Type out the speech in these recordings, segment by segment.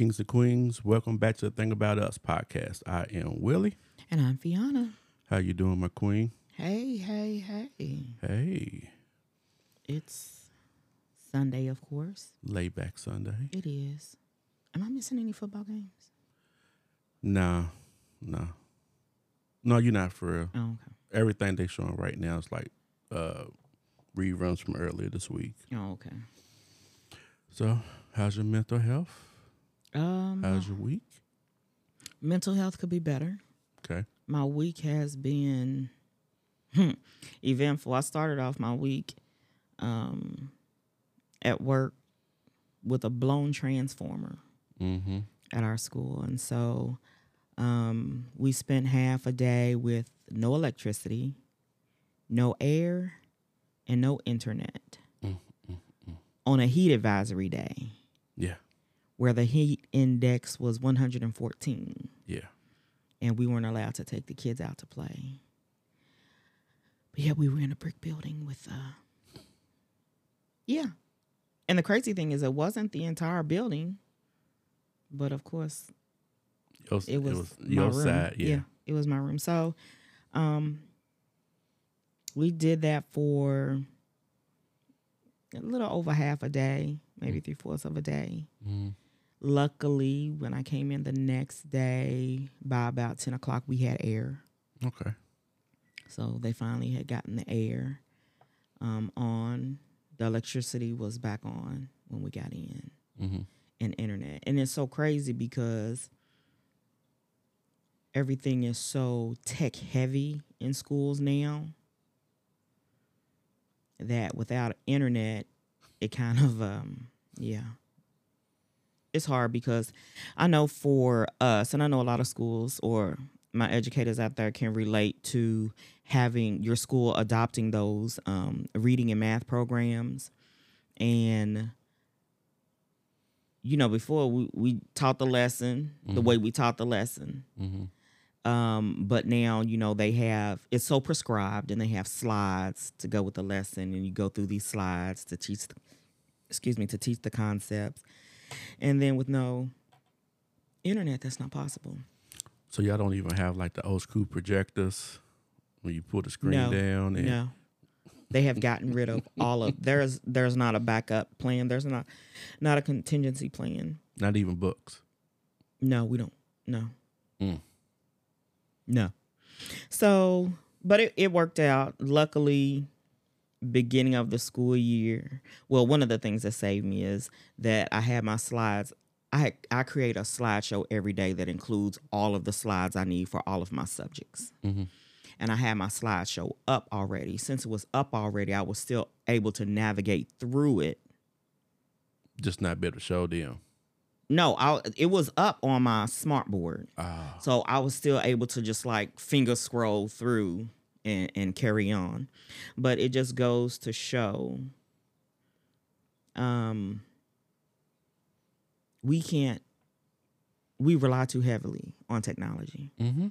Kings and queens, welcome back to the Thing About Us podcast. I am Willie. And I'm Fionna. How you doing, my queen? Hey, hey, hey. Hey, It's Sunday, of course. laid back Sunday. It is. Am I missing any football games? Nah, nah, no, you're not for real. Oh, okay. Everything they showing right now is like uh reruns from earlier this week. Oh, okay. So, how's your mental health? Um, How's your week? mental health could be better. Okay. My week has been hmm, eventful. I started off my week um, at work with a blown transformer. Mm-hmm. at our school. And so um, we spent half a day with no electricity, no air, and no internet Mm, on a heat advisory day Yeah. Where the heat index was 114 Yeah. and we weren't allowed to take the kids out to play. But yeah, we were in a brick building with, uh, yeah. And the crazy thing is, it wasn't the entire building, but of course, Your, it was, my your room. side. Yeah. it was my room. So, um, we did that for a little over half a day, maybe three fourths of a day. Mhm. Luckily, when I came in the next day, by about ten o'clock, we had air. Okay. So they finally had gotten the air um, on. The electricity was back on when we got in. Mm-hmm. and internet. And it's so crazy because everything is so tech heavy in schools now that without internet, it kind of um yeah. It's hard because I know for us, and I know a lot of schools or my educators out there can relate to having your school adopting those um, reading and math programs. And you know, before we, we taught the lesson the way we taught the lesson. Mm-hmm. Um, but now, you know, they have it's so prescribed and they have slides to go with the lesson and you go through these slides to teach the, excuse me, to teach the concepts. And then with no internet, that's not possible. So y'all don't even have like the old school projectors when you pull the screen No, down and No. They have gotten rid of all of there's there's not a backup plan. There's not not a contingency plan. not even books. No, we don't. No. Mm. No. So, but it, it worked out. Luckily, beginning of the school year. Well, one of the things that saved me is that I had my slides. I I create a slideshow every day that includes all of the slides I need for all of my subjects. Mhm. And I had my slideshow up already. Since it was up already, I was still able to navigate through it Just not be able to show them. no, I, it was up on my smart board. Ah. So I was still able to just like finger scroll through and, and carry on. But it just goes to show um we can't we rely too heavily on technology. Mm-hmm.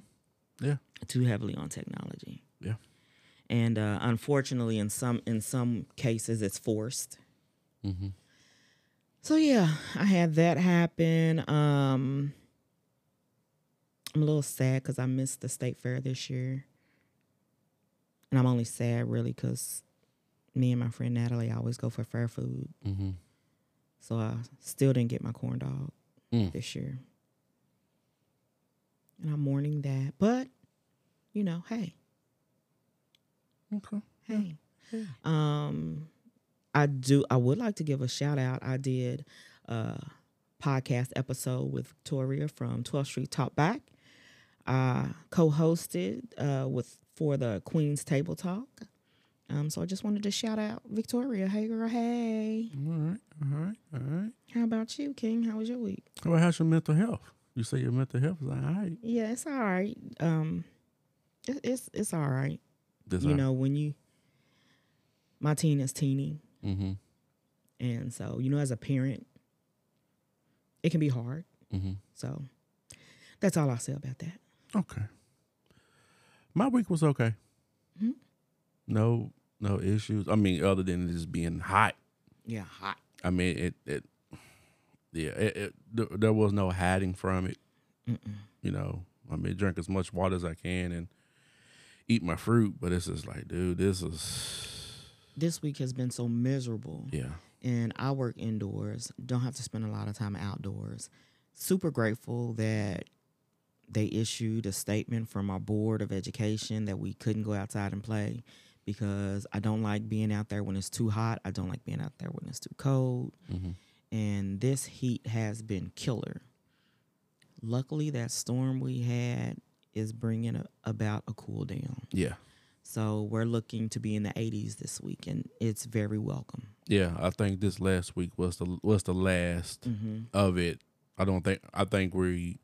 Yeah. Too heavily on technology. Yeah. And uh, unfortunately in some in some cases it's forced. Mm-hmm. So yeah, I had that happen. Um I'm a little sad because I missed the state fair this year. And I'm only sad really because me and my friend Natalie always go for fair food. Mm-hmm. So I still didn't get my corn dog Mm. this year. And I'm mourning that. But, you know, hey, Okay. hey. Yeah. Um, I do. I would like to give a shout out. I did a podcast episode with Victoria from 12th Street Talk Back. I co-hosted uh, with for the Queen's Table Talk. Um, so I just wanted to shout out Victoria. Hey, girl. Hey. All right. All right. All right. How about you, King? How was your week? Well, how's your mental health? You say your mental health is all right. Yeah, it's all right. Um, it, it's it's all right. You know when you, my teen is teeny. Mm-hmm. And so, you know, as a parent, it can be hard. Mm-hmm. So that's all I'll say about that. Okay. My week was okay. Mhm. No, no issues. I mean, other than it just being hot. Yeah, hot. I mean, it it yeah, it, it, there, there was no hiding from it. Mm-mm. You know, I mean, drink as much water as I can and eat my fruit, but it's just like, dude, this is This week has been so miserable. yeah, and I work indoors, don't have to spend a lot of time outdoors. Super grateful that they issued a statement from our board of education that we couldn't go outside and play because I don't like being out there when it's too hot. I don't like being out there when it's too cold. Mhm. And this heat has been killer. Luckily, that storm we had is bringing a, about a cool down. yeah, So we're looking to be in the 80s this week, and it's very welcome. yeah. I think this last week was the was the last Mm-hmm. of it. I don't think I think we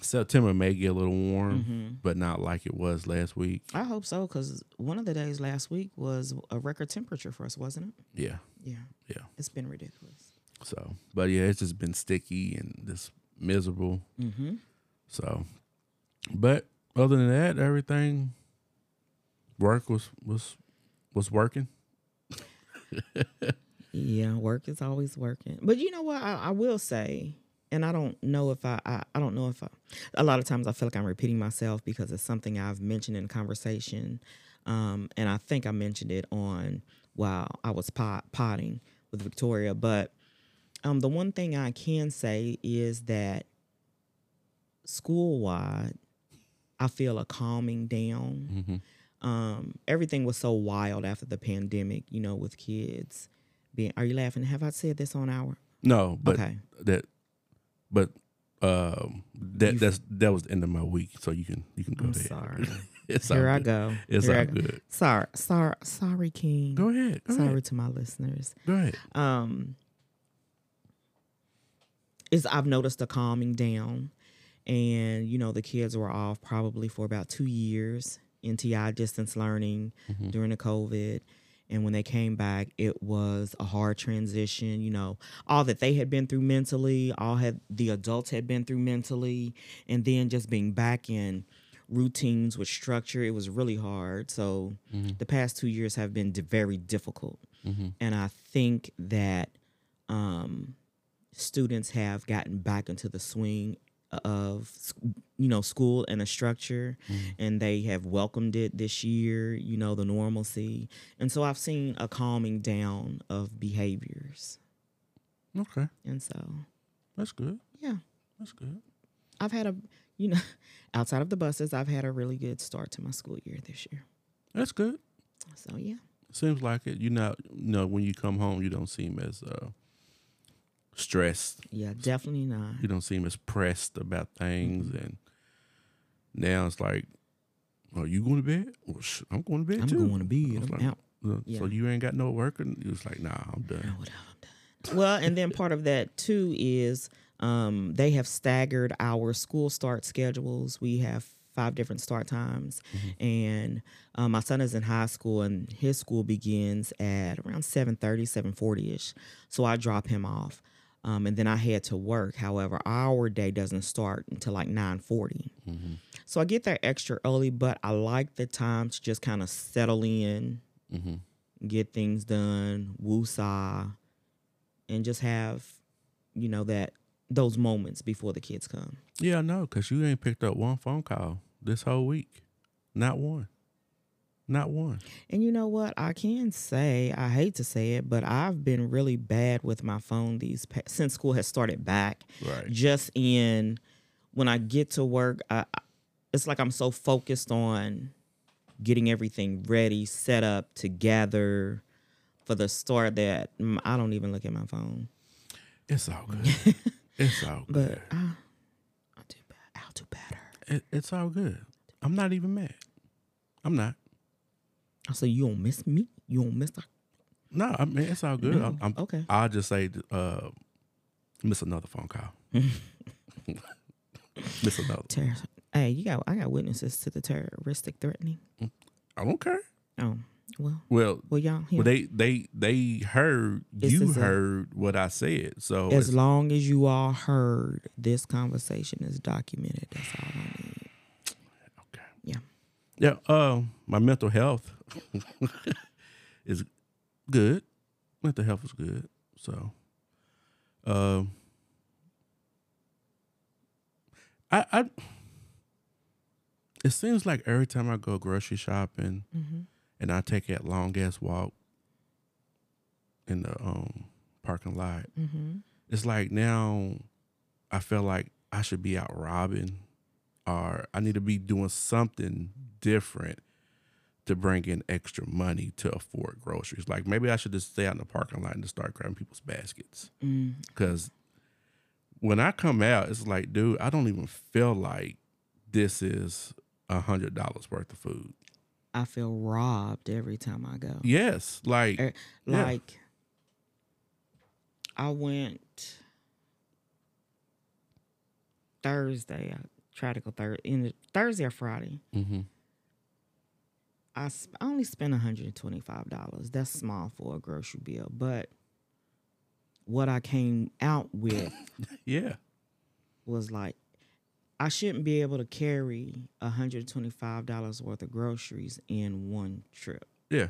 September may get a little warm, Mm-hmm. but not like it was last week. I hope so, because one of the days last week was a record temperature for us, wasn't it? Yeah. Yeah. Yeah. It's been ridiculous. So, but yeah, it's just been sticky and just miserable. Mm-hmm. So, but other than that, everything work was was was working. Yeah, work is always working. But you know what? I, I will say, and I don't know if I, I, I don't know if I, a lot of times I feel like I'm repeating myself because it's something I've mentioned in conversation. Um, and I think I mentioned it on while I was pot, potting with Victoria. But um, the one thing I can say is that school wide, I feel a calming down Mm-hmm. um, everything was so wild after the pandemic, you know, with kids being. Are you laughing? Have I said this on our? No, but okay. that, but um, that You- that's that was the end of my week. So you can you can go I'm ahead. sorry. it's Here I good. go. It's Here I all go. good. Sorry, sorry, sorry, King. Go ahead. Go sorry ahead. to my listeners. Go ahead. Um, is I've noticed a calming down, and you know the kids were off probably for about two years NTI distance learning Mhm. during the COVID. And when they came back, it was a hard transition. You know, all that they had been through mentally, all had the adults had been through mentally, and then just being back in routines with structure, it was really hard. So Mhm. the past two years have been di- very difficult. Mhm. And I think that um, students have gotten back into the swing of you know school and a structure Mhm. and they have welcomed it this year you know the normalcy and so i've seen a calming down of behaviors Okay, and so that's good. yeah That's good. i've had a you know outside of the buses i've had a really good start to my school year this year That's good. so yeah Seems like it. You not you know when you come home, you don't seem as uh, stressed. yeah definitely not You don't seem as pressed about things, and now it's like, are you going to bed? Well, sh- I'm going to bed i'm too. going to be I was i'm like, out Uh, Yeah. So you ain't got no work, and you was like, nah, I'm done. Well, and then part of that too is um, they have staggered our school start schedules. We have five different start times, and um, my son is in high school, and his school begins at around 7.30, 7.40 ish. So I drop him off, um, and then I head to work. However, our day doesn't start until like nine forty. Mm-hmm. So I get there extra early, but I like the time to just kind of settle in, Mm-hmm. get things done, woosah, and just have, you know, that those moments before the kids come. Yeah, I know, cause you ain't picked up one phone call this whole week, not one, not one. And you know what? I can say, I hate to say it, but I've been really bad with my phone these since school has started back. Right. Just in when I get to work, I, it's like I'm so focused on getting everything ready, set up, together for the start that I don't even look at my phone. It's all good. it's all good. But I, I'll do better. I'll do better. It, it's all good. I'm not even mad. I'm not. I said, you don't miss me. You don't miss. No, I mean it's all good. No. I'm, I'm, Okay. I'll just say, uh, miss another phone call. miss another. Terror. Hey, you got. I got witnesses to the terroristic threatening. I don't care. Oh well. Well, Well, y'all. Well, they they they heard you heard what I said. So as long as you all heard, this conversation is documented. That's all I need. Yeah. Uh, my mental health is good. Mental health is good. So, Um, I, I, it seems like every time I go grocery shopping Mm-hmm. and I take that long ass walk in the um parking lot, Mm-hmm. it's like now I feel like I should be out robbing or I need to be doing something different to bring in extra money to afford groceries. Like maybe I should just stay out in the parking lot and just start grabbing people's baskets. Mm. Cause when I come out, it's like, dude, I don't even feel like this is a hundred dollars worth of food. I feel robbed every time I go. Yes, like Er, Yeah. Like I went Thursday. I tried to go Thursday, in Thursday or Friday. mhm. I, sp- I only spent $125. That's small for a grocery bill, but what I came out with yeah, was like I shouldn't be able to carry $125 worth of groceries in one trip. yeah.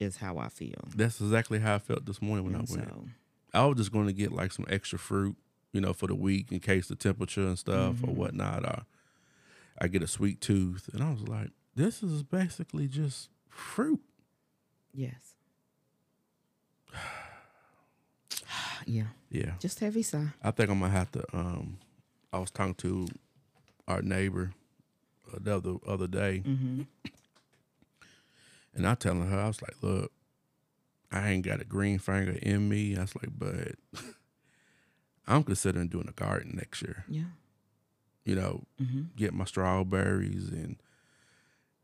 Is how I feel. That's exactly how I felt this morning when And I went. so, I was just going to get like some extra fruit, you know, for the week in case the temperature and stuff or Mhm. whatnot. Or I get a sweet tooth, and I was like, this is basically just fruit. yes. yeah. Yeah, Just heavy sigh. I think I'm gonna have to. Um, I was talking to our neighbor the other other day, Mm-hmm. and I telling her, I was like, look, I ain't got a green finger in me. I was like, but I'm considering doing a garden next year. Yeah. You know, Mm-hmm. get my strawberries and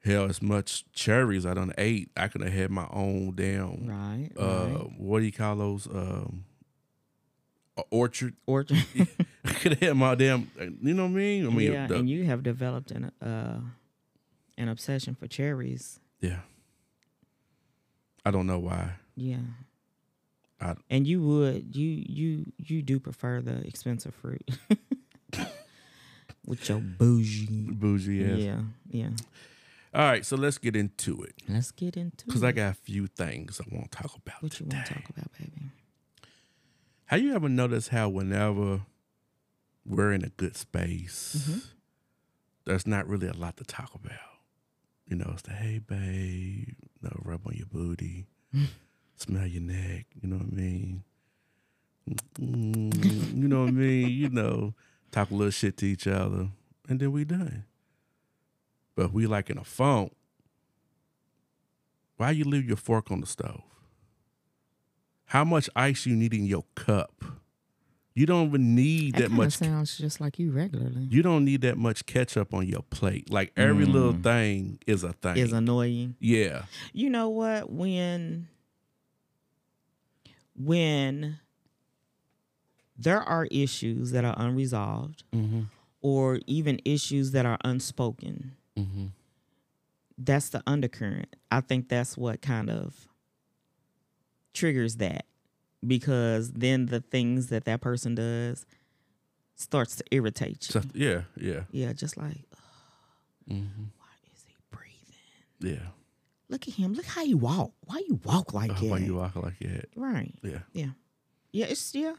hell as much cherries I done ate. I could have had my own damn Right. uh right. what do you call those um orchard. Orchard. I could have had my damn you know what I mean? I mean yeah, the- and you have developed an uh an obsession for cherries. yeah. I don't know why. Yeah. I- and you would you you you do prefer the expensive fruit with your bougie. Bougie ass. Yeah, yeah. All right, so let's get into it. Let's get into it. Because. I got a few things I want to talk about. what you want to talk about, baby? Have you ever noticed how whenever we're in a good space, Mm-hmm. there's not really a lot to talk about? You know, it's the hey babe, you know, rub on your booty, smell your neck, you know what I mean? Mm, you know what I mean? You know, talk a little shit to each other, and then we done. But we like in a phone. Why you leave your fork on the stove? How much ice you need in your cup? You don't even need that, kinda much. sounds just like you regularly. You don't need that much ketchup on your plate. Like every little Mm. thing is a thing. Is annoying. yeah. You know what? When when there are issues that are unresolved Mm-hmm. or even issues that are unspoken, Mm-hmm. that's the undercurrent. I think that's what kind of triggers that because then the things that that person does starts to irritate you. Yeah. Yeah. yeah, just like Mm-hmm. why is he breathing? Yeah. Look at him. Look how you walk. Why you walk like Oh, that? why you walk like that? right. Yeah. Yeah. Yeah. It's yeah.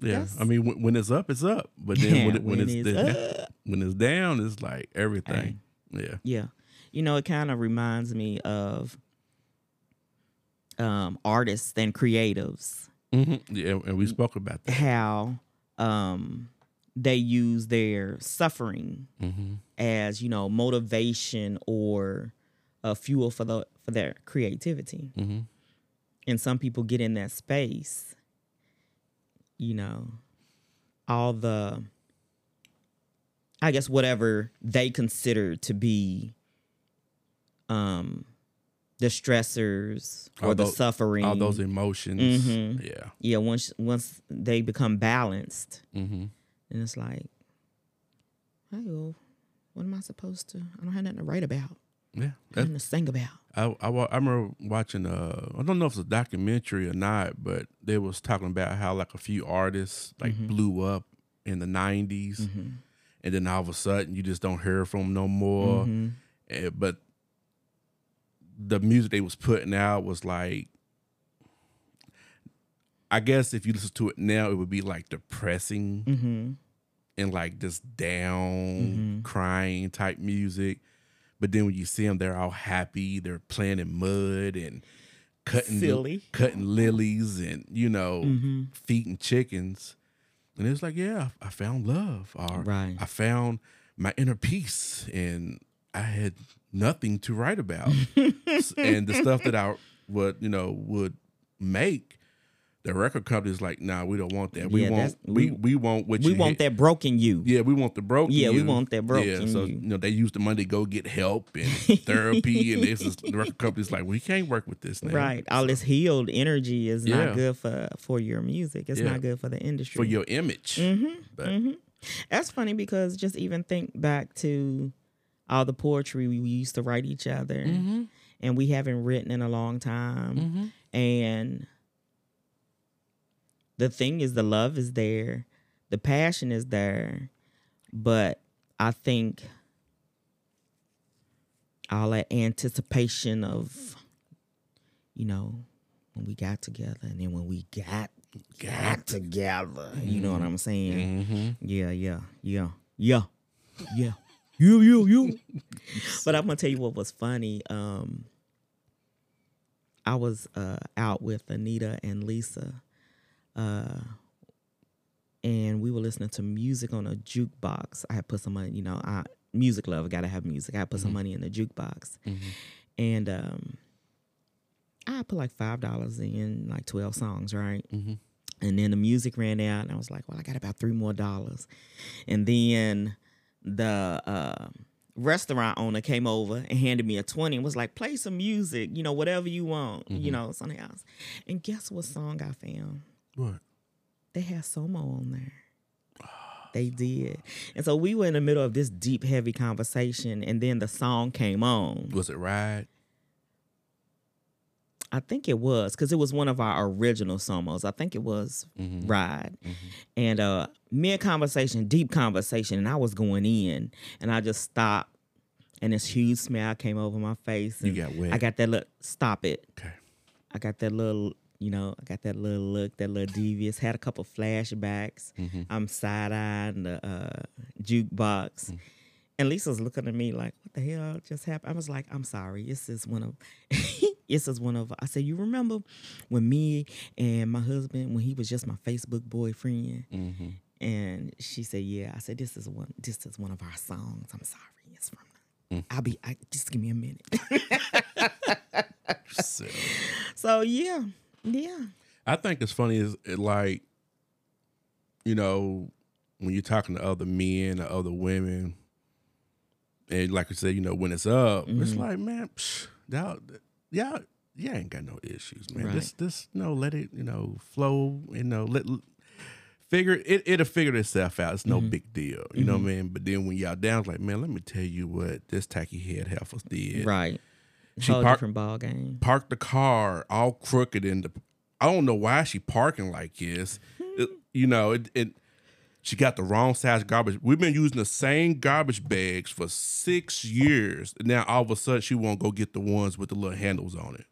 Yeah. That's- I mean, when, when it's up, it's up. But then when, it, when, When it's, it's down, when it's down, it's like everything. Yeah. Yeah. You know, it kind of reminds me of um artists and creatives Mm-hmm. Yeah. And we spoke about that. how um they use their suffering Mm-hmm. as you know motivation or a fuel for the for their creativity Mm-hmm. and some people get in that space you know all the i guess whatever they consider to be um the stressors or All the those- suffering All those emotions. Mhm. Yeah. yeah once once they become balanced Mm-hmm. and it's like hey well what am i supposed to i don't have nothing to write about Yeah. nothing to sing about I, I, I remember watching uh I don't know if it's a documentary or not, but they was talking about how like a few artists like Mhm. blew up in the 90s mm-hmm. And then all of a sudden you just don't hear from them no more. Mm-hmm. Eh, but the music they was putting out was like I guess if you listen to it now, it would be like depressing Mm-hmm. and like this down, Mhm. crying type music. But then when you see them, they're all happy. They're playing in mud and cutting Silly. cutting lilies and you know Mm-hmm. feeding chickens. And it was like, yeah, I found love, or Right. I found my inner peace, and I had nothing to write about. And the stuff that I would, you know, would make, the record company's like, nah, we don't want that. We Yeah, want we, we- want what We you want hit. that broken you. Yeah, we want the broken. Yeah, we want that broken Yeah, so you. you know they use the money to go get help and therapy, and this is the record company's like, we can't work with this now. Right. All this healed energy is Yeah. not good for for your music. It's Yeah. not good for the industry. for your image. Mm-hmm. But That's funny because just even think back to all the poetry we used to write each other, Mm-hmm. and we haven't written in a long time. And the thing is, the love is there, the passion is there, but I think all that anticipation of, you know, when we got together, and then when we got got together, you know what I'm saying? Mm-hmm. Yeah, yeah, yeah, yeah, yeah. You, you, you. but I'm gonna tell you what was funny. Um, I was uh, out with Anita and Lisa, uh, and we were listening to music on a jukebox. I had put some money, you know, I music love, gotta have music. I put some money in the jukebox, and um, I put like five dollars in, like twelve songs, right? Mhm. And then the music ran out, and I was like, "Well, I got about three more dollars." And then the uh, restaurant owner came over and handed me a twenty and was like, "Play some music, you know, whatever you want, you know, something else." And guess what song I found? What? They had Somo on there. They did, and so we were in the middle of this deep, heavy conversation, and then the song came on. Was it Ride? I think it was because it was one of our original somos. I think it was Mhm. Ride. And uh mid conversation, deep conversation, and I was going in and I just stopped and this huge smile came over my face. You got wet. I got that look stop it. Okay. I got that little you know, I got that little look, that little devious, had a couple flashbacks. Mhm. I'm side eyeing the uh, jukebox. Mm. And Lisa's looking at me like, what the hell just happened? I was like, I'm sorry. This is one of this is one of I said, you remember when me and my husband, when he was just my Facebook boyfriend? Mm-hmm. And she said, Yeah. I said, This is one this is one of our songs. I'm sorry. It's from Mm. I'll be I just give me a minute. So yeah. Yeah. I think it's funny is it like, you know, when you're talking to other men or other women, and like I said, you know, when it's up, it's Mhm. like, man, psh, y'all, y'all, y'all ain't got no issues, man. Right. This, this, you know, let it, you know, flow. You know, let figure it. It'll figure itself out. It's no Mhm. big deal. You know what I mean? But then when y'all down, it's like, man, let me tell you what this tacky head heifers did. Right. She Whole park- different ball game. parked the car all crooked in the I don't know why she parking like this. It- you know, it, it she got the wrong size garbage. We've been using the same garbage bags for six years. Now all of a sudden she won't go get the ones with the little handles on it.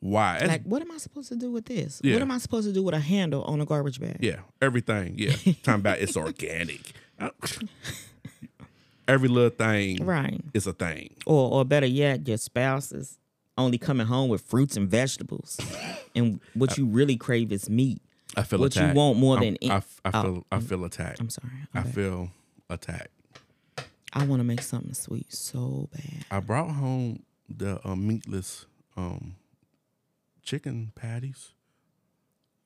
Why? That's- Like, what am I supposed to do with this? Yeah. What am I supposed to do with a handle on a garbage bag? yeah, everything. Yeah. Talking about it's organic. Every little thing Right. is a thing. Or or better yet, your spouse is only coming home with fruits and vegetables. and what you really crave is meat. I feel attacked. What you want more I'm- than I, I oh, feel I feel attacked. I'm sorry. I Okay. feel attacked. I want to make something sweet so bad. I brought home the uh, meatless um, chicken patties.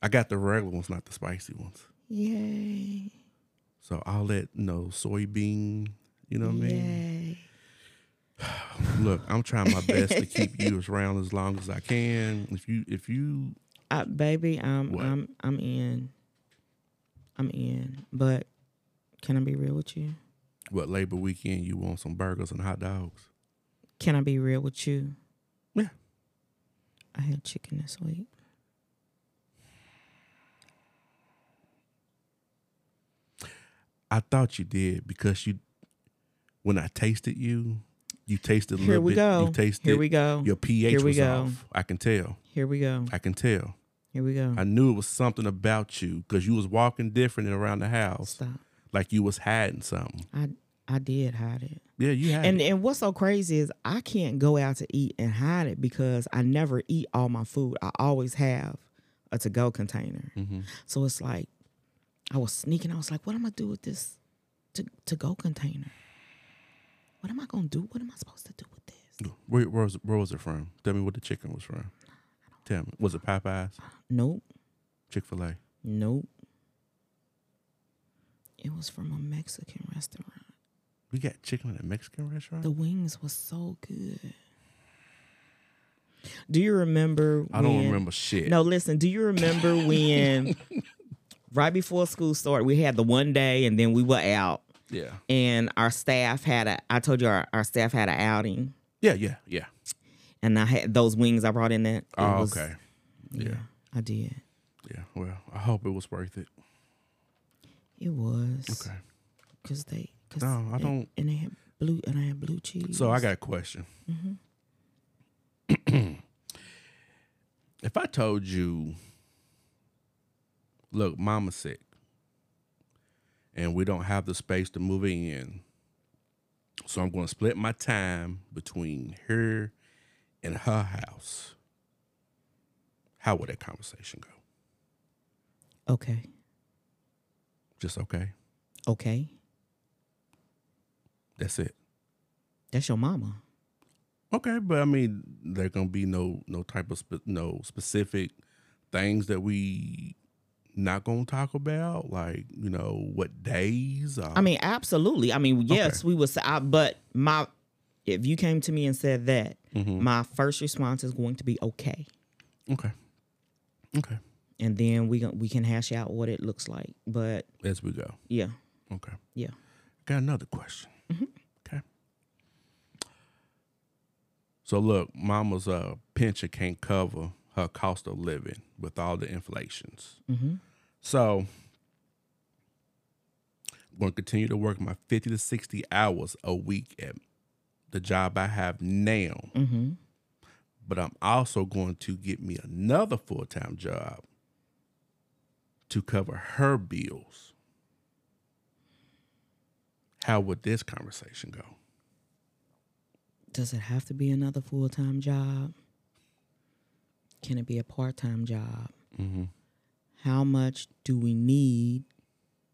I got the regular ones, not the spicy ones. Yay. So all that, you know, soybean, you know what I mean? Look, I'm trying my best to keep you around as long as I can. If you, if you, Uh, baby, I'm What? I'm I'm in. I'm in. But can I be real with you? what Labor Weekend, you want some burgers and hot dogs? Can I be real with you? Yeah. I had chicken this week. I thought you did because you, when I tasted you, you tasted a Here little we bit. go. You tasted Here we go. your pH Here we was go. off. I can tell. Here we go. I can tell. Here we go. I knew it was something about you because you was walking different around the house, Stop. like you was hiding something. I I did hide it. Yeah, you had. And it. and what's so crazy is I can't go out to eat and hide it because I never eat all my food. I always have a to go container. Mhm. So it's like I was sneaking. I was like, what am I do with this to to go container? What am I gonna do? What am I supposed to do with this? Where, where was where was it from? Tell me what the chicken was from. Tell me, was it Popeyes, Nope. Chick Fil A? Nope. It was from a Mexican restaurant. We got chicken at a Mexican restaurant. The wings was so good. Do you remember? I don't remember shit. No, listen. Do you remember when, right before school started, we had the one day, and then we were out, Yeah. and our staff had a. I told you our, our staff had an outing, Yeah. Yeah. Yeah. and I had those wings I brought in. That Oh, was- okay. Yeah, Yeah. I did. Yeah. Well, I hope it was worth it. It was Okay. because they. Cause No, I it- don't- And they had blue, and I had blue cheese. So I got a question. Mm-hmm. if I told you, look, mama's sick, and we don't have the space to move in, so I'm going to split my time between her and her house. How would that conversation go? Okay. Just okay. Okay. That's it. That's your mama. Okay, but I mean, there gonna be no no type of spe- no specific things that we not gonna talk about, like you know what days. Or, I mean, absolutely. I mean, yes, we would say, I, but my, if you came to me and said that, Mhm. my first response is going to be okay, okay, okay, and then we we can hash out what it looks like. But as we go. yeah, Okay, yeah. got another question. Okay, so look, Mama's uh pension can't cover her cost of living with all the inflations. Mm-hmm. So I'm going to continue to work my 50 to 60 hours a week at the job I have now. Mm-hmm. But I'm also going to get me another full time job to cover her bills. How would this conversation go? Does it have to be another full time job? Can it be a part time job? Mm-hmm. How much do we need?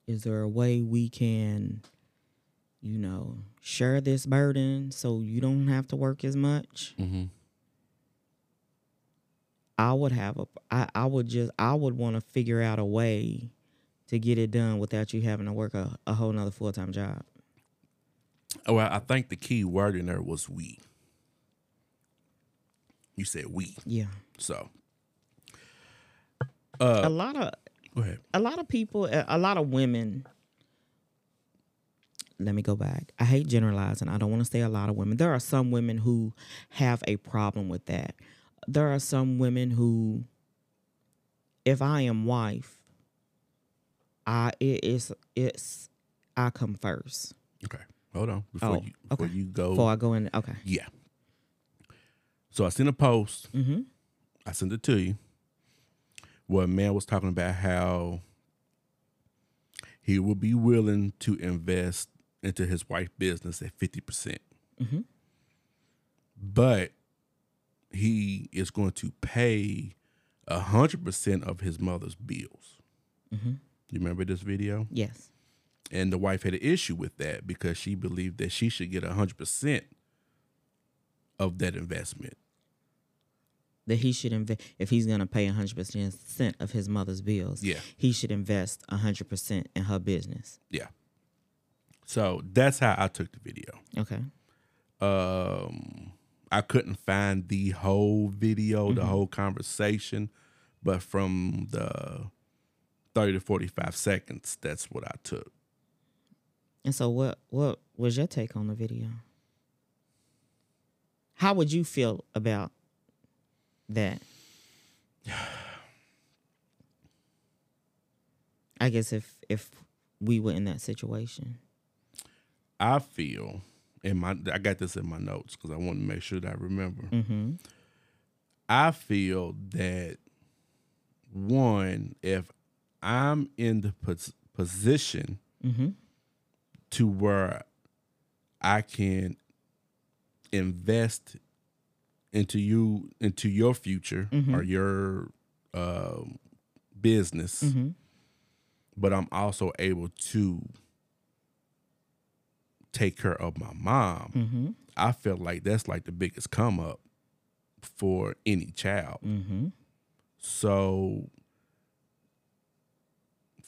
Is there a way we can, you know, share this burden so you don't have to work as much? Mm-hmm. I would have a I, I would just I would want to figure out a way to get it done without you having to work a, a whole nother full time job. Oh, well, I think the key word in there was we. You said we. Yeah. So a lot of a lot of people a a lot of women let me go back. I hate generalizing. I don't want to say a lot of women. There are some women who have a problem with that. There are some women who if I am wife, I it is it's I come first. Okay. Hold on. Before Oh, you before okay. you go. Before I go in okay. Yeah. So I sent a post. Mm-hmm. I sent it to you. Where a man was talking about how he would be willing to invest into his wife's business at fifty percent, Mhm. but he is going to pay hundred percent of his mother's bills. Mhm. You remember this video? Yes. And the wife had an issue with that because she believed that she should get hundred percent of that investment. That he should invest if he's gonna pay hundred percent of his mother's bills. Yeah. He should invest hundred percent in her business. Yeah. So that's how I took the video. Okay. Um, I couldn't find the whole video, the whole conversation, but from the 30 to 45 seconds, that's what I took. And so what what was your take on the video? How would you feel about that? I guess if if we were in that situation. I feel in my I got this in my notes because I want to make sure that I remember. Mm-hmm. I feel that one, if I'm in the pos- position Mm-hmm. to where I can invest into you into your future Mhm. or your um, business, Mm-hmm. but I'm also able to take care of my mom. Mm-hmm. I feel like that's like the biggest come up for any child. Mm-hmm. So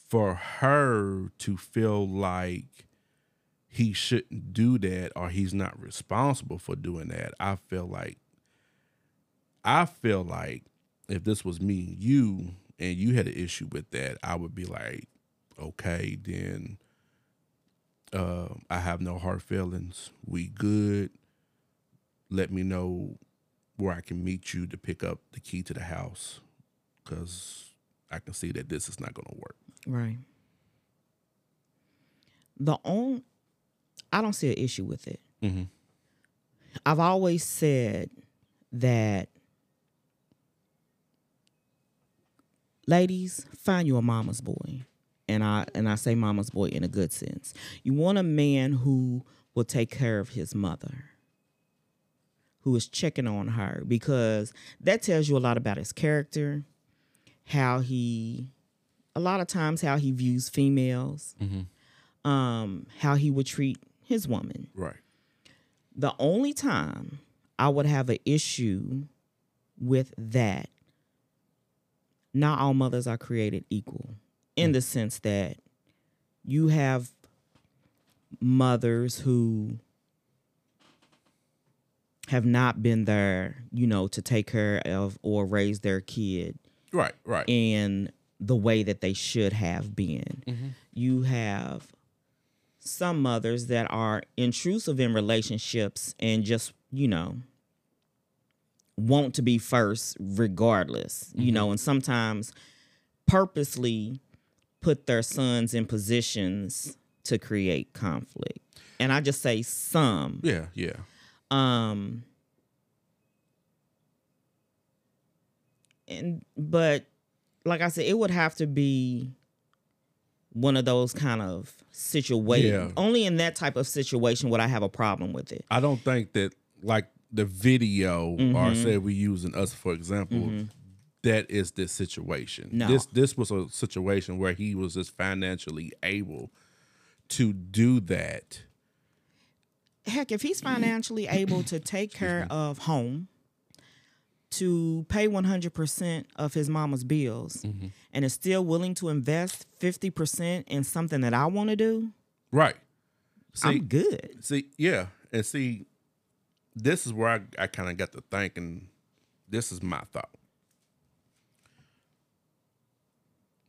for her to feel like he shouldn't do that or he's not responsible for doing that, I feel like I feel like if this was me and you and you had an issue with that, I would be like, okay, then uh, I have no hard feelings. We good. Let me know where I can meet you to pick up the key to the house because I can see that this is not going to work. Right. The only I don't see an issue with it. Mm-hmm. I've always said that ladies, find you a mama's boy. And I and I say mama's boy in a good sense. You want a man who will take care of his mother. Who is checking on her because that tells you a lot about his character, how he a lot of times how he views females, Mm-hmm. um, how he would treat his woman Right. the only time I would have an issue with that, not all mothers are created equal in the sense that you have mothers who have not been there, you know, to take care of or raise their kid Right. Right. in the way that they should have been. Mm-hmm. You have some mothers that are intrusive in relationships and just, you know, want to be first regardless, you know, and sometimes purposely put their sons in positions to create conflict. And I just say some. Yeah. Yeah. Um and but like I said, it would have to be one of those kind of situations. Yeah. Only in that type of situation would I have a problem with it. I don't think that like the video or Mhm. say we using us for example, that is this situation. No. This this was a situation where he was just financially able to do that. Heck, if he's financially able to take care of home, to pay 100% of his mama's bills, and is still willing to invest 50% in something that I want to do, Right. See, I'm good. See, yeah, and see, this is where I, I kind of got to thinking. This is my thought.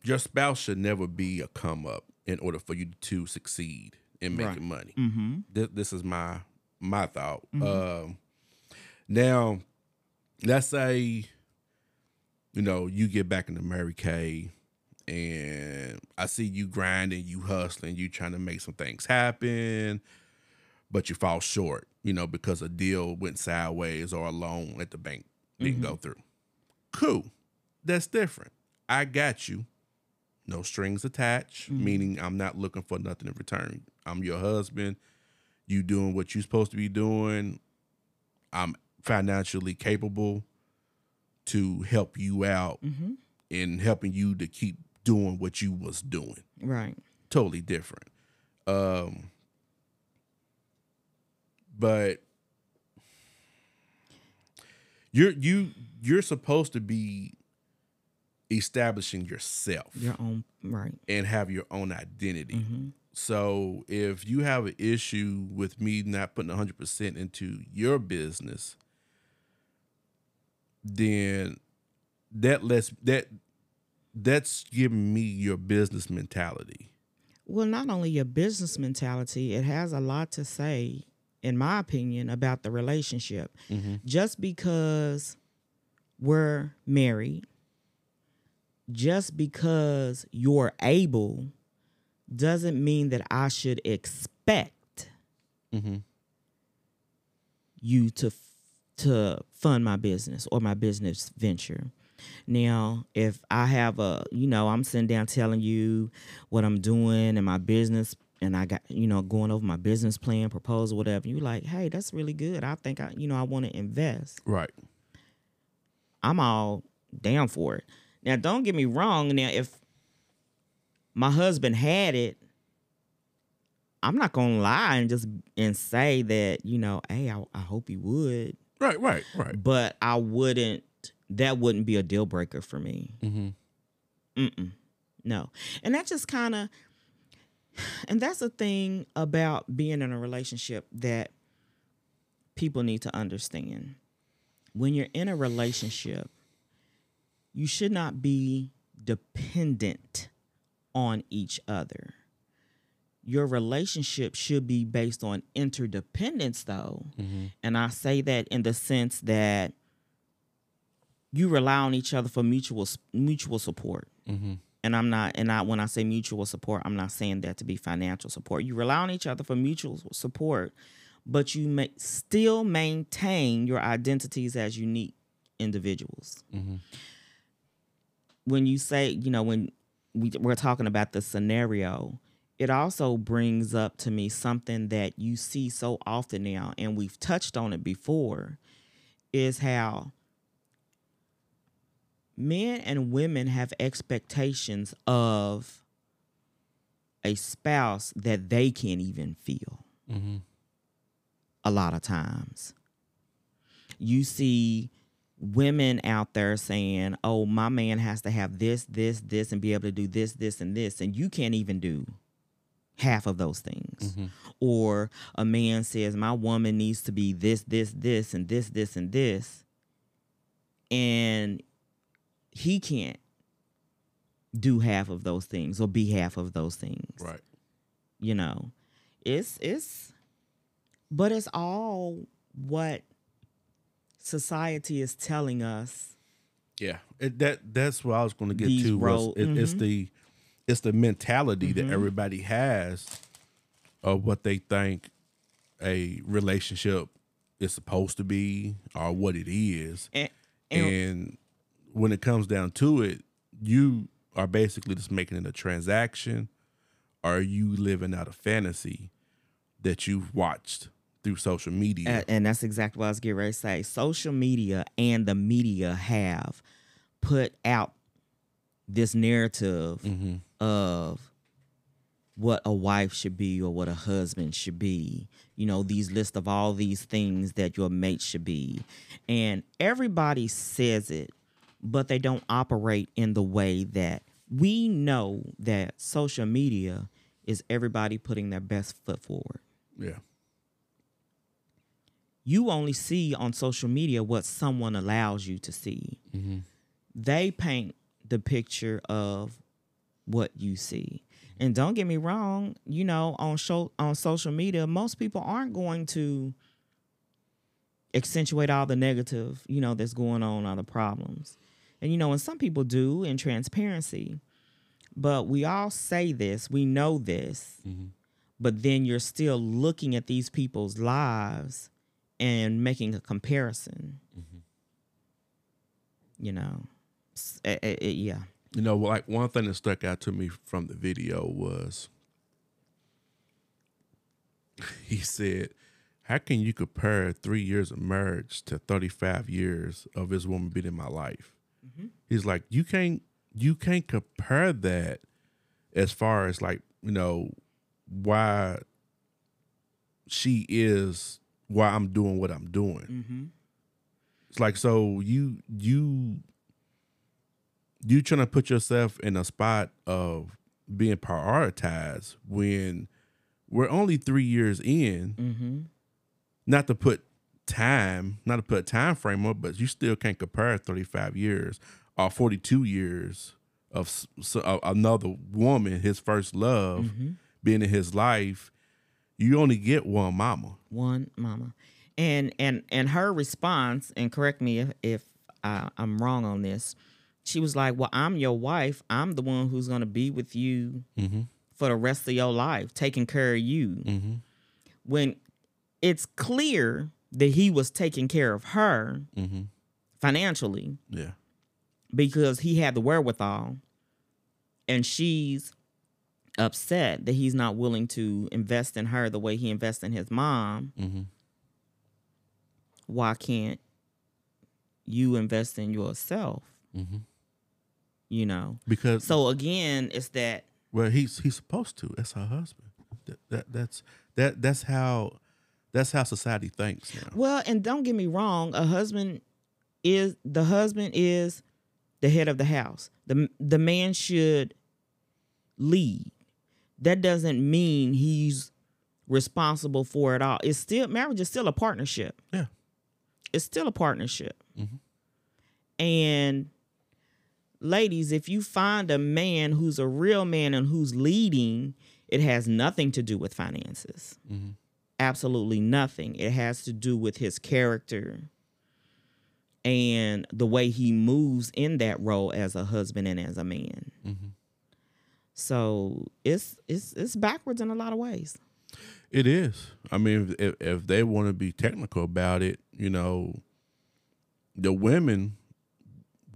Your spouse should never be a come up in order for you to succeed in making Right. money. Mm-hmm. This, this is my my thought. Um, now, let's say, you know, you get back into Mary Kay, and I see you grinding, you hustling, you trying to make some things happen, but you fall short, you know, because a deal went sideways or a loan at the bank didn't go through. Cool. That's different. I got you. No strings attached, meaning I'm not looking for nothing in return. I'm your husband. You doing what you're supposed to be doing. I'm financially capable to help you out Mm-hmm. in helping you to keep doing what you was doing. Right. Totally different. Um but you're you you're supposed to be establishing yourself Your own right. and have your own identity. Mm-hmm. So if you have an issue with me not putting 100% into your business, then that lets that that's giving me your business mentality. Well, not only your business mentality, it has a lot to say, in my opinion, about the relationship. Just because we're married, just because you're able, doesn't mean that I should expect Mm-hmm. you to to fund my business or my business venture. Now, if I have a, you know, I'm sitting down telling you what I'm doing and my business, and I got, you know, going over my business plan, proposal, whatever, you like, hey, that's really good. I think I, you know, I want to invest. Right. I'm all down for it. Now, don't get me wrong. Now, if my husband had it, I'm not gonna lie and just and say that you know, hey, I, I hope he would, Right. Right. Right. but I wouldn't. That wouldn't be a deal breaker for me. Mm-hmm. Mm-mm. No. And that just kind of, and that's the thing about being in a relationship that people need to understand. When you're in a relationship, you should not be dependent on each other. Your relationship should be based on interdependence, though. Mm-hmm. And I say that in the sense that you rely on each other for mutual mutual support Mm-hmm. And I'm not and I when I say mutual support, I'm not saying that to be financial support. You rely on each other for mutual support, but you may still maintain your identities as unique individuals. Mhm. When you say, you know, when we, we're talking about the scenario, it also brings up to me something that you see so often now, and we've touched on it before, is how men and women have expectations of a spouse that they can't even feel Mm-hmm. a lot of times. You see women out there saying, "Oh, my man has to have this, this, this and be able to do this, this and this." And you can't even do half of those things. Mhm. Or a man says, "My woman needs to be this, this, this and this, this and this." And he can't do half of those things or be half of those things Right. you know it's it's but it's all what society is telling us Yeah. It, that that's what I was going to get to. Was it, It's Mhm. the it's the mentality Mhm. that everybody has of what they think a relationship is supposed to be or what it is. and, and and when it comes down to it, you are basically just making it a transaction, or are you living out a fantasy that you've watched through social media? and, and that's exactly what I was getting ready to say. Social media and the media have put out this narrative mm-hmm. of what a wife should be or what a husband should be. You know, these list of all these things that your mate should be. And everybody says it, but they don't operate in the way that we know that social media is everybody putting their best foot forward. Yeah. You only see on social media what someone allows you to see. Mm-hmm. they paint the picture of what you see. And don't get me wrong, you know, on show on social media, most people aren't going to accentuate all the negative, you know, that's going on, all the problems. And you know, and some people do in transparency. But we all say this, we know this, Mhm. but then you're still looking at these people's lives and making a comparison. You know, eh, eh, eh, yeah. You know, like one thing that stuck out to me from the video was he said, How can you compare three years of marriage to 35 years of this woman being in my life? He's like, You can't you can't compare that as far as like, you know, why she is why I'm doing what I'm doing. Mm-hmm. It's like so you you you trying to put yourself in a spot of being prioritized when we're only three years in. Mm-hmm. Not to put time, not to put a time frame up, but you still can't compare 35 years or 42 years of another woman, his first love, Mm-hmm. being in his life. You only get one mama. One mama, and and and her response, and correct me if if I, I'm wrong on this. She was like, "Well, I'm your wife. I'm the one who's gonna be with you Mm-hmm. for the rest of your life, taking care of you." Mm-hmm. When it's clear that he was taking care of her Mm-hmm. financially, Yeah. because he had the wherewithal and she's upset that he's not willing to invest in her the way he invests in his mom Mm-hmm. why can't you invest in yourself Mm-hmm. you know Because so again it's that well, he's he's supposed to. That's her husband. That, that that's that that's how that's how society thinks now. well and don't get me wrong a husband is the husband is the head of the house the the man should lead that doesn't mean he's responsible for it all it's still marriage is still a partnership Yeah. it's still a partnership Mhm. and ladies if you find a man who's a real man and who's leading it has nothing to do with finances Mm-hmm. Absolutely nothing. It has to do with his character and the way he moves in that role as a husband and as a man. Mm-hmm. so it's it's it's backwards in a lot of ways. It is. I mean, if if they want to be technical about it, you know, the women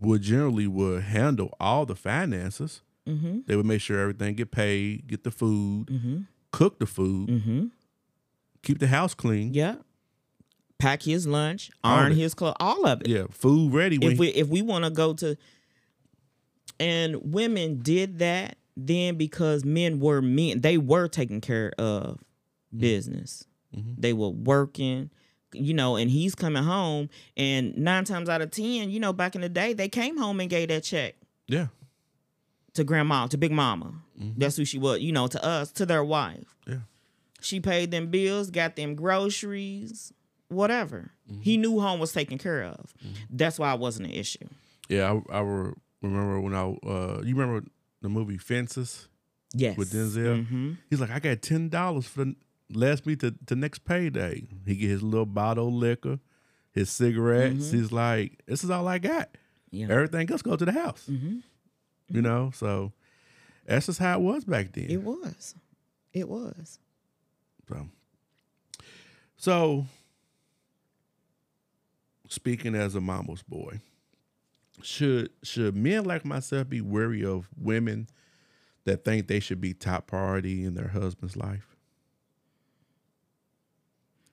would generally would handle all the finances. mm-hmm. They would make sure everything get paid, get the food, mm-hmm. cook the food, mm-hmm keep the house clean. yeah pack his lunch iron his clothes all of it Yeah, food ready. When if we if we want to go to and women did that then because men were men they were taking care of business Mhm. they were working you know and he's coming home and nine times out of ten you know back in the day they came home and gave that check yeah, to grandma to big mama Mhm. that's who she was you know to us to their wife Yeah. She paid them bills got them groceries whatever Mm-hmm. he knew home was taken care of that's why it wasn't an issue yeah. I, I remember when I uh, you remember the movie Fences yes with Denzel. hmm He's like, I got ten dollars for the- last me to, to next payday. He get his little bottle of liquor, his cigarettes. Mm-hmm. He's like, this is all I got. yeah Everything else go to the house. hmm You know, so that's just how it was back then. it was it was So, so speaking as a mama's boy, should should men like myself be wary of women that think they should be top priority in their husband's life?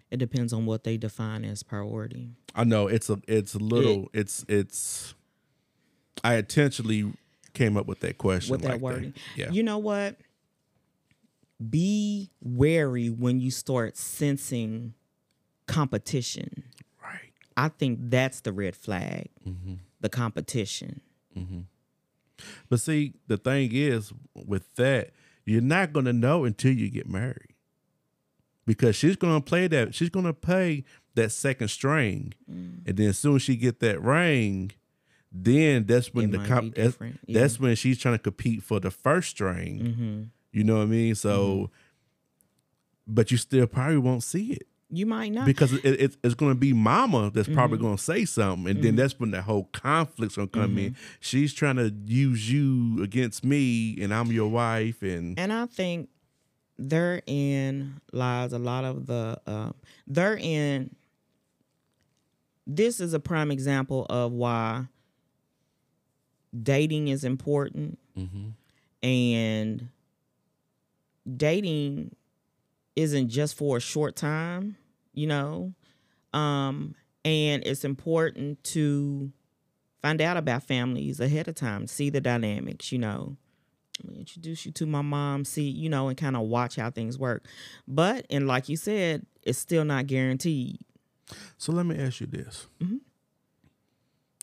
it depends on what they define as priority I know it's a it's a little it's it's. I intentionally came up with that question with that like wording. Yeah, You know what? Be wary when you start sensing competition. right. I think that's the red flag. Mm-hmm. The competition. But see, the thing is with that, you're not gonna know until you get married. Because she's gonna play that, she's gonna play that second string. Mm. And then as soon as she get that ring, then that's when It the comp that's, different, that's when she's trying to compete for the first string. Mm-hmm. You know what I mean? So but you still probably won't see it. You might not. because it, it, it's going to be mama that's probably Mm-hmm. going to say something and then that's when the whole conflict's going to come in Mm-hmm. she's trying to use you against me and i'm your wife and and I think therein lies a lot of the uh, therein. This is a prime example of why dating is important and dating isn't just for a short time, you know. Um, and it's important to find out about families ahead of time, see the dynamics, you know. Let me introduce you to my mom, see, you know, and kind of watch how things work. But, and like you said, it's still not guaranteed. so let me ask you this Mhm.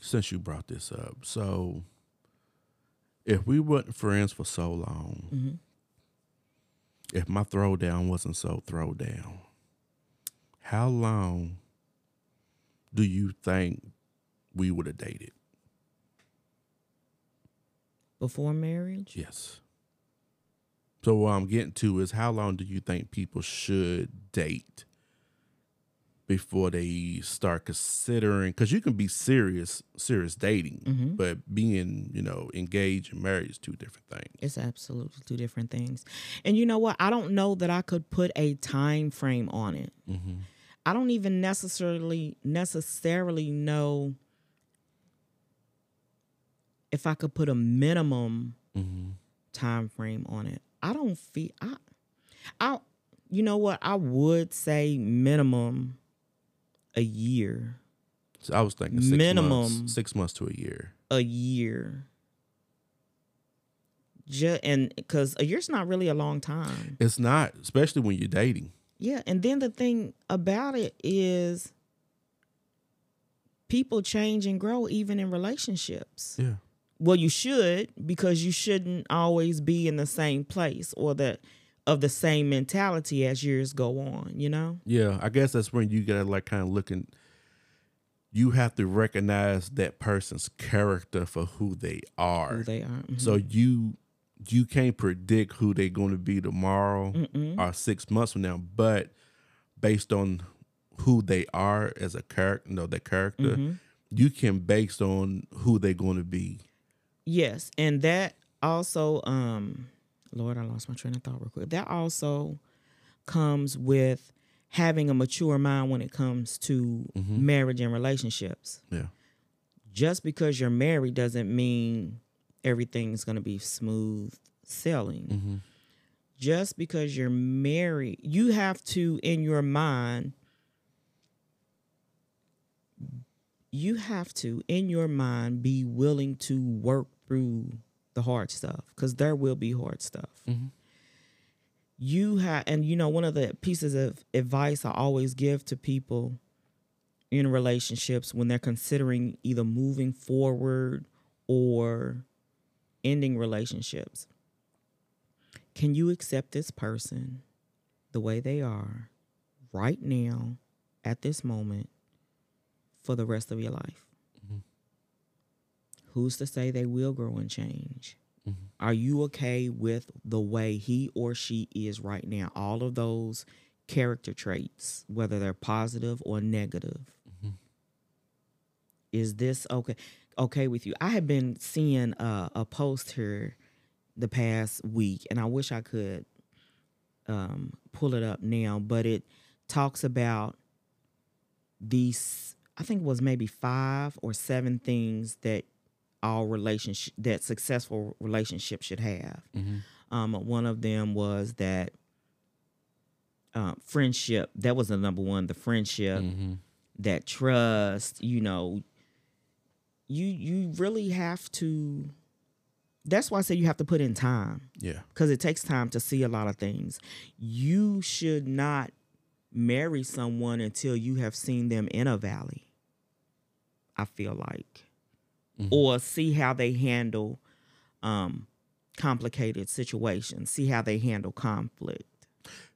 since you brought this up so if we weren't friends for so long Mhm. If my throwdown wasn't so throwdown how long do you think we would have dated? Before marriage, Yes. So what I'm getting to is how long do you think people should date before they start considering because you can be serious serious dating Mhm. but being you know engaged and married is two different things it's absolutely two different things. And you know what? I don't know that I could put a time frame on it. mm-hmm. I don't even necessarily necessarily know if I could put a minimum Mm-hmm. time frame on it, I don't feel I I you know what? I would say minimum a year. So I was thinking six Minimum. months, six months to a year. A year. Just, and because a year's not really a long time. It's not, especially when you're dating. Yeah, and then the thing about it is people change and grow even in relationships. Yeah. Well, you should because you shouldn't always be in the same place or the of the same mentality as years go on, you know? Yeah, I guess that's when you gotta like kind of looking. You have to recognize that person's character for who they are. Who they are. Mhm. So you you can't predict who they're going to be tomorrow Mm-mm. or six months from now, but based on who they are as a character, you know, their character, Mhm. you can based on who they're going to be. Yes, and that also, um, Lord, I lost my train of thought real quick. That also comes with having a mature mind when it comes to marriage and relationships. Yeah. Just because you're married doesn't mean everything's going to be smooth sailing. Mm-hmm. Just because you're married, you have to, in your mind, you have to, in your mind, be willing to work through the hard stuff because there will be hard stuff. Mhm. You have, and you know, one of the pieces of advice I always give to people in relationships when they're considering either moving forward or ending relationships can you accept this person the way they are right now at this moment for the rest of your life? Who's to say they will grow and change? Are you okay with the way he or she is right now? All of those character traits, whether they're positive or negative. Is this okay okay with you? I have been seeing a, a post here the past week, and I wish I could um, pull it up now, but it talks about these. I think it was maybe five or seven things that all relationship that successful relationships should have. Um, one of them was that uh, friendship. That was the number one. The friendship, Mm-hmm. that trust. You know, you you really have to. That's why I say you have to put in time Yeah. because it takes time to see a lot of things. You should not marry someone until you have seen them in a valley. I feel like, or see how they handle um, complicated situations, see how they handle conflict.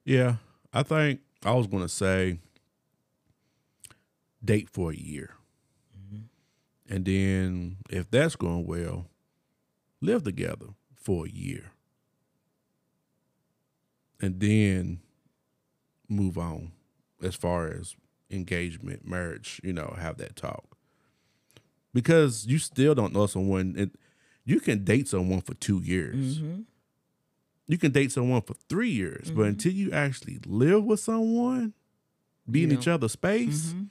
Yeah. I think I was going to say date for a year. And then if that's going well, live together for a year. And then move on as far as engagement, marriage, you know, have that talk. Because you still don't know someone. It, you can date someone for two years. Mhm. You can date someone for three years, but until you actually live with someone, be in each other's space, Mhm.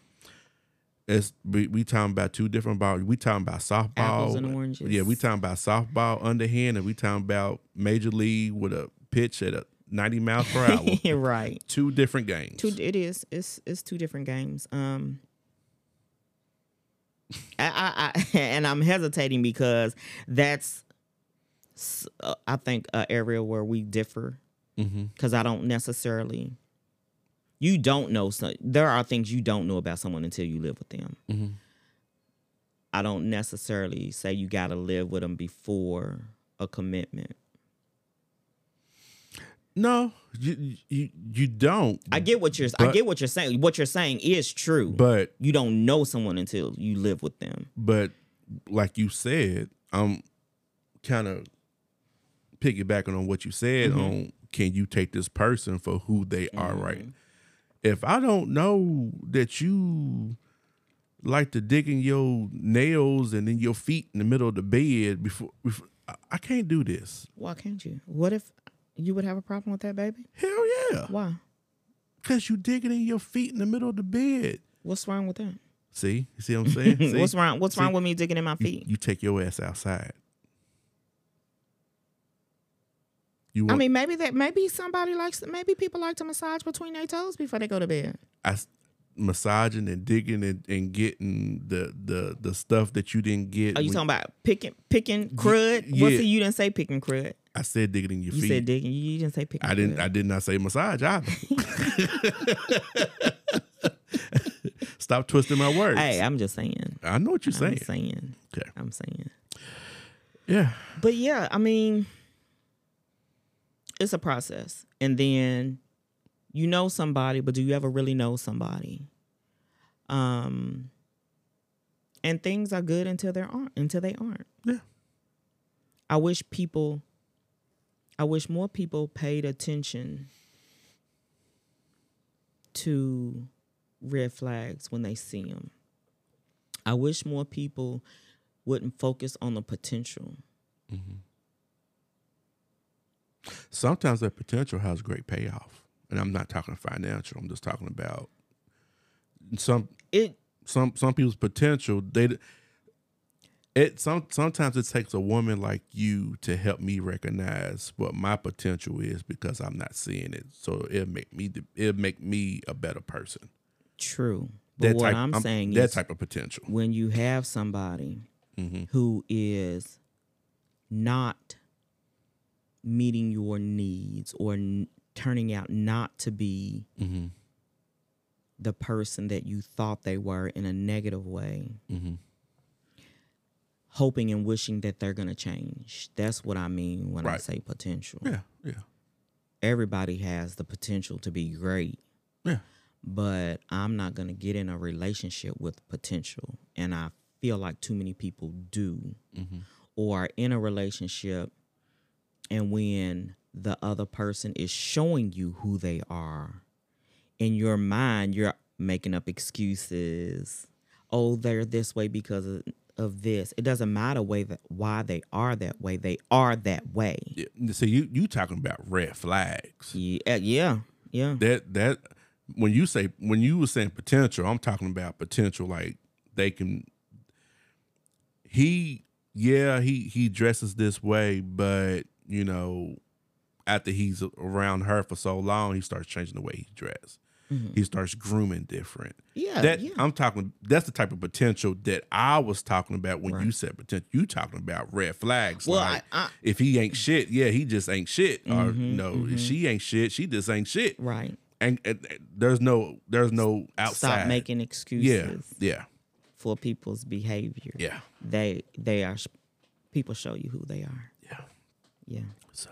it's we, we talking about two different balls. We talking about softball. Apples and oranges. Yeah, we talking about softball underhand, and we talking about major league with a pitch at a ninety miles per hour. right. two different games. Two. It is. It's it's two different games. Um. I, I, and I'm hesitating because that's uh, I think an area where we differ mm-hmm. because I don't necessarily. You don't know some. There are things you don't know about someone until you live with them. Mhm. I don't necessarily say you got to live with them before a commitment. No, you you you don't. I get what you're. I get what you're saying. What you're saying is true. but you don't know someone until you live with them. but like you said, I'm kind of piggybacking on what you said Mm-hmm. on can you take this person for who they are right Mm-hmm. if i don't know that you like to dig in your nails and in your feet in the middle of the bed before, before I can't do this Why can't you? What if you would have a problem with that, baby? hell yeah Why? because you digging in your feet in the middle of the bed What's wrong with that? See, you see what I'm saying? See? what's wrong? What's See? wrong with me digging in my feet? you take your ass outside. You I mean, maybe that maybe somebody likes maybe people like to massage between their toes before they go to bed. I massaging and digging and, and getting the, the the stuff that you didn't get. Are you talking about picking picking crud? Yeah. see, you didn't say picking crud. I said digging in your You feet. You said digging. You didn't say picking. I didn't. I did not say massage either. Stop twisting my words. Hey, I'm just saying. I know what you're I'm saying. saying. Okay. I'm saying. Yeah. But yeah, I mean, it's a process. And then you know somebody, but do you ever really know somebody? Um and things are good until they aren't until they aren't. Yeah. I wish people I wish more people paid attention to red flags when they see them. I wish more people wouldn't focus on the potential. Mm-hmm. Sometimes that potential has great payoff, and I'm not talking financial. I'm just talking about some It some some people's potential. They it some sometimes it takes a woman like you to help me recognize what my potential is because I'm not seeing it. So it make me it make me a better person. true. But That what type, I'm, saying that type of potential. when you have somebody Mm-hmm. who is not meeting your needs or n- turning out not to be Mm-hmm. the person that you thought they were in a negative way, Mm-hmm. Hoping and wishing that they're going to change. That's what I mean when I say potential. Yeah, yeah, Everybody has the potential to be great, yeah. but I'm not going to get in a relationship with potential. And I feel like too many people do. Mm-hmm. or are in a relationship and when the other person is showing you who they are in your mind you're making up excuses oh they're this way because of, of this it doesn't matter way that why they are that way they are that way yeah. See, you you talking about red flags. yeah eh, yeah yeah That that when you say when you were saying potential, I'm talking about potential like they can. He yeah he he dresses this way, but you know, after he's around her for so long, he starts changing the way he dress. He starts grooming different. yeah that yeah I'm talking. That's the type of potential that I was talking about when you said potential. You talking about red flags. well like, I, I, if he ain't shit, yeah, he just ain't shit. Or Mhm, no, mhm. if she ain't shit, she just ain't shit. right And, and- and there's no there's no outside. stop making excuses yeah, Yeah. for people's behavior yeah, they they are people show you who they are yeah. yeah So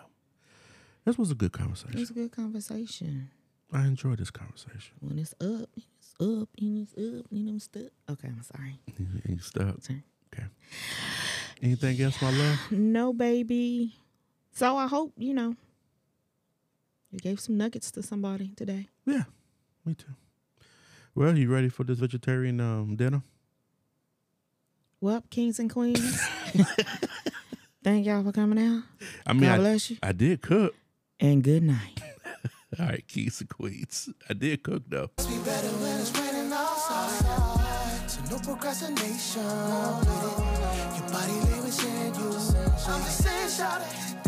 this was a good It conversation. was a good conversation. I enjoy this conversation. When it's up, it's up, and it's up, and I'm stuck. Okay, I'm sorry. You stuck. Sorry. Okay. Anything else, my love? No, baby. So I hope, you know, you gave some nuggets to somebody today. Yeah, me too. Well, you ready for this vegetarian um, dinner? Well, kings and queens. Thank y'all for coming out. I mean, God I, bless you. I did cook. And good night. All right, keys and queens. I did cook though. So no procrastination. Your body language and you. I'm the same